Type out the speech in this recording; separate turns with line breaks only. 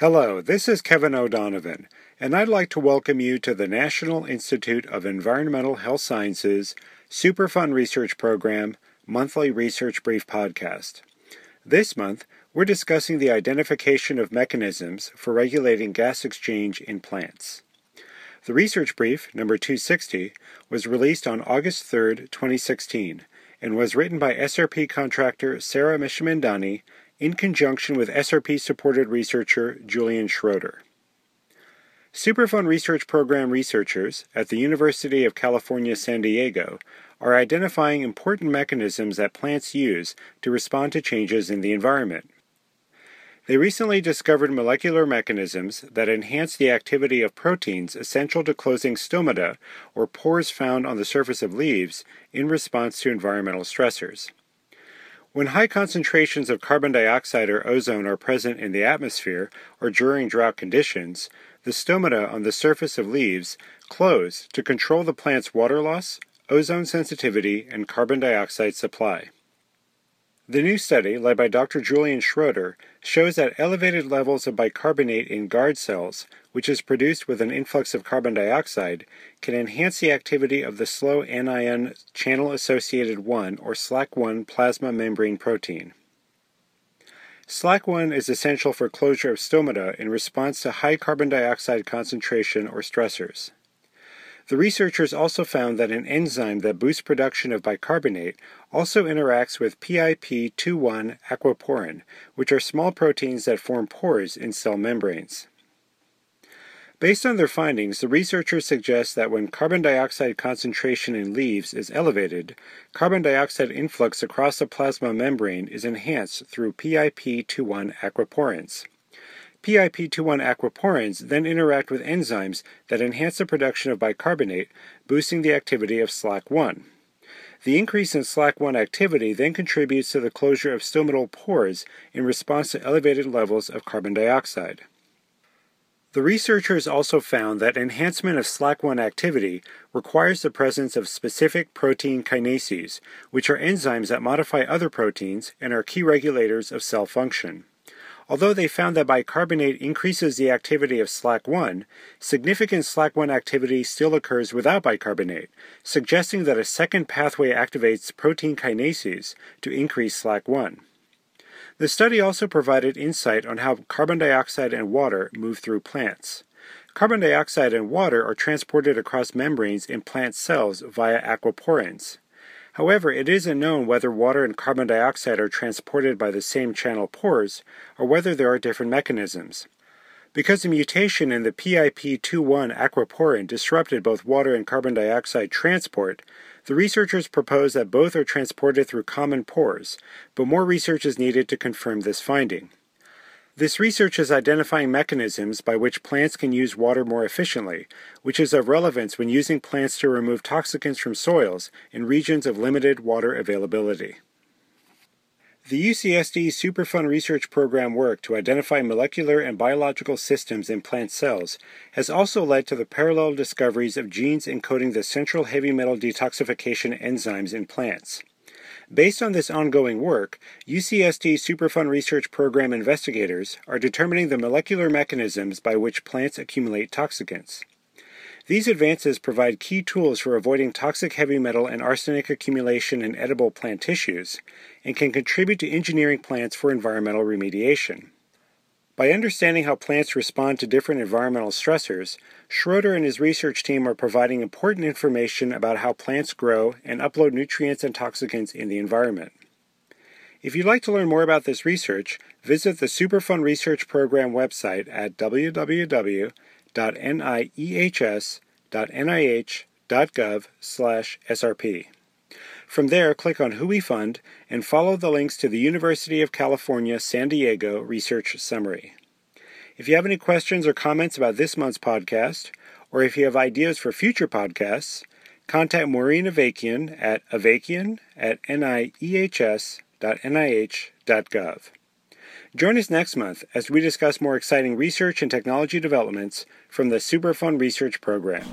Hello, this is Kevin O'Donovan, and I'd like to welcome you to the National Institute of Environmental Health Sciences Superfund Research Program monthly research brief podcast. This month, we're discussing the identification of mechanisms for regulating gas exchange in plants. The research brief, number 260, was released on August 3, 2016, and was written by SRP contractor Sarah Mishamandani in conjunction with SRP supported researcher Julian Schroeder. Superfund Research Program researchers at the University of California, San Diego are identifying important mechanisms that plants use to respond to changes in the environment. They recently discovered molecular mechanisms that enhance the activity of proteins essential to closing stomata, or pores found on the surface of leaves, in response to environmental stressors. When high concentrations of carbon dioxide or ozone are present in the atmosphere or during drought conditions, the stomata on the surface of leaves close to control the plant's water loss, ozone sensitivity, and carbon dioxide supply. The new study, led by Dr. Julian Schroeder, shows that elevated levels of bicarbonate in guard cells, which is produced with an influx of carbon dioxide, can enhance the activity of the slow anion channel associated 1 or SLAC1 plasma membrane protein. SLAC1 is essential for closure of stomata in response to high carbon dioxide concentration or stressors. The researchers also found that an enzyme that boosts production of bicarbonate also interacts with PIP21 aquaporin, which are small proteins that form pores in cell membranes. Based on their findings, the researchers suggest that when carbon dioxide concentration in leaves is elevated, carbon dioxide influx across the plasma membrane is enhanced through PIP21 aquaporins. PIP21 aquaporins then interact with enzymes that enhance the production of bicarbonate, boosting the activity of SLAC1. The increase in SLAC1 activity then contributes to the closure of stomatal pores in response to elevated levels of carbon dioxide. The researchers also found that enhancement of SLAC1 activity requires the presence of specific protein kinases, which are enzymes that modify other proteins and are key regulators of cell function. Although they found that bicarbonate increases the activity of SLAC1, significant SLAC1 activity still occurs without bicarbonate, suggesting that a second pathway activates protein kinases to increase SLAC1. The study also provided insight on how carbon dioxide and water move through plants. Carbon dioxide and water are transported across membranes in plant cells via aquaporins. However, it isn't known whether water and carbon dioxide are transported by the same channel pores or whether there are different mechanisms. Because a mutation in the PIP21 aquaporin disrupted both water and carbon dioxide transport, the researchers propose that both are transported through common pores, but more research is needed to confirm this finding. This research is identifying mechanisms by which plants can use water more efficiently, which is of relevance when using plants to remove toxicants from soils in regions of limited water availability. The UCSD Superfund Research Program work to identify molecular and biological systems in plant cells has also led to the parallel discoveries of genes encoding the central heavy metal detoxification enzymes in plants. Based on this ongoing work, UCSD Superfund Research Program investigators are determining the molecular mechanisms by which plants accumulate toxicants. These advances provide key tools for avoiding toxic heavy metal and arsenic accumulation in edible plant tissues and can contribute to engineering plants for environmental remediation. By understanding how plants respond to different environmental stressors, Schroeder and his research team are providing important information about how plants grow and upload nutrients and toxicants in the environment. If you'd like to learn more about this research, visit the Superfund Research Program website at www.niehs.nih.gov/srp. From there, click on Who We Fund and follow the links to the University of California San Diego Research Summary. If you have any questions or comments about this month's podcast, or if you have ideas for future podcasts, contact Maureen Avakian at avakian at niehs.nih.gov. Join us next month as we discuss more exciting research and technology developments from the Superfund Research Program.